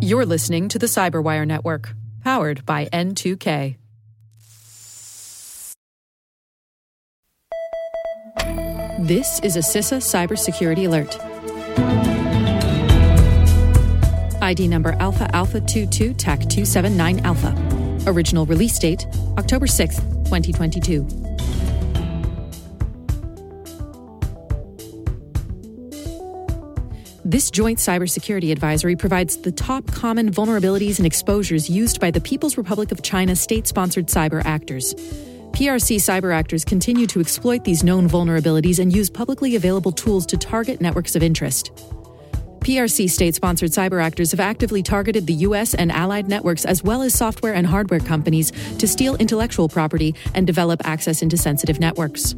You're listening to the Cyberwire Network, powered by N2K. This is a CISA cybersecurity alert. ID number Alpha Alpha 22 TAC 279 Alpha. Original release date October 6th, 2022. This joint cybersecurity advisory provides the top common vulnerabilities and exposures used by the People's Republic of China state sponsored cyber actors. PRC cyber actors continue to exploit these known vulnerabilities and use publicly available tools to target networks of interest. PRC state sponsored cyber actors have actively targeted the US and allied networks as well as software and hardware companies to steal intellectual property and develop access into sensitive networks.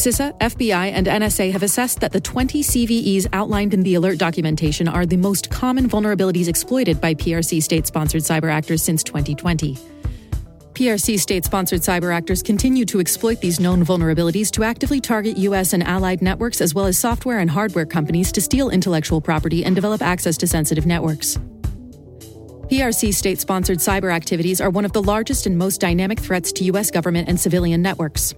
CISA, FBI, and NSA have assessed that the 20 CVEs outlined in the alert documentation are the most common vulnerabilities exploited by PRC state sponsored cyber actors since 2020. PRC state sponsored cyber actors continue to exploit these known vulnerabilities to actively target U.S. and allied networks as well as software and hardware companies to steal intellectual property and develop access to sensitive networks. PRC state sponsored cyber activities are one of the largest and most dynamic threats to U.S. government and civilian networks.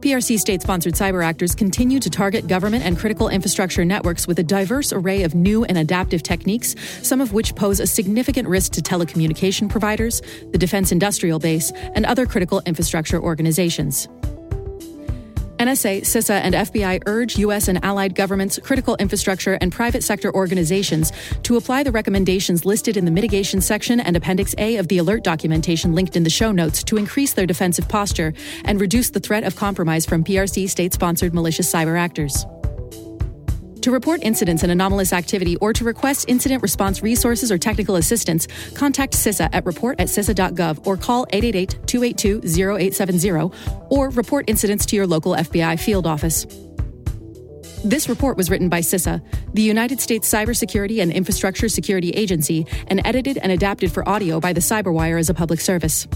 PRC state sponsored cyber actors continue to target government and critical infrastructure networks with a diverse array of new and adaptive techniques, some of which pose a significant risk to telecommunication providers, the defense industrial base, and other critical infrastructure organizations. NSA, CISA, and FBI urge U.S. and allied governments, critical infrastructure, and private sector organizations to apply the recommendations listed in the mitigation section and Appendix A of the alert documentation linked in the show notes to increase their defensive posture and reduce the threat of compromise from PRC state sponsored malicious cyber actors. To report incidents and anomalous activity or to request incident response resources or technical assistance, contact CISA at report at CISA.gov or call 888 282 0870 or report incidents to your local FBI field office. This report was written by CISA, the United States Cybersecurity and Infrastructure Security Agency, and edited and adapted for audio by the Cyberwire as a public service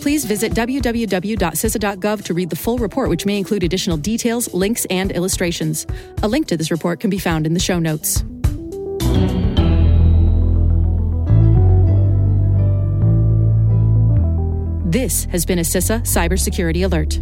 please visit www.cisa.gov to read the full report, which may include additional details, links, and illustrations. A link to this report can be found in the show notes. This has been a CISA cybersecurity alert.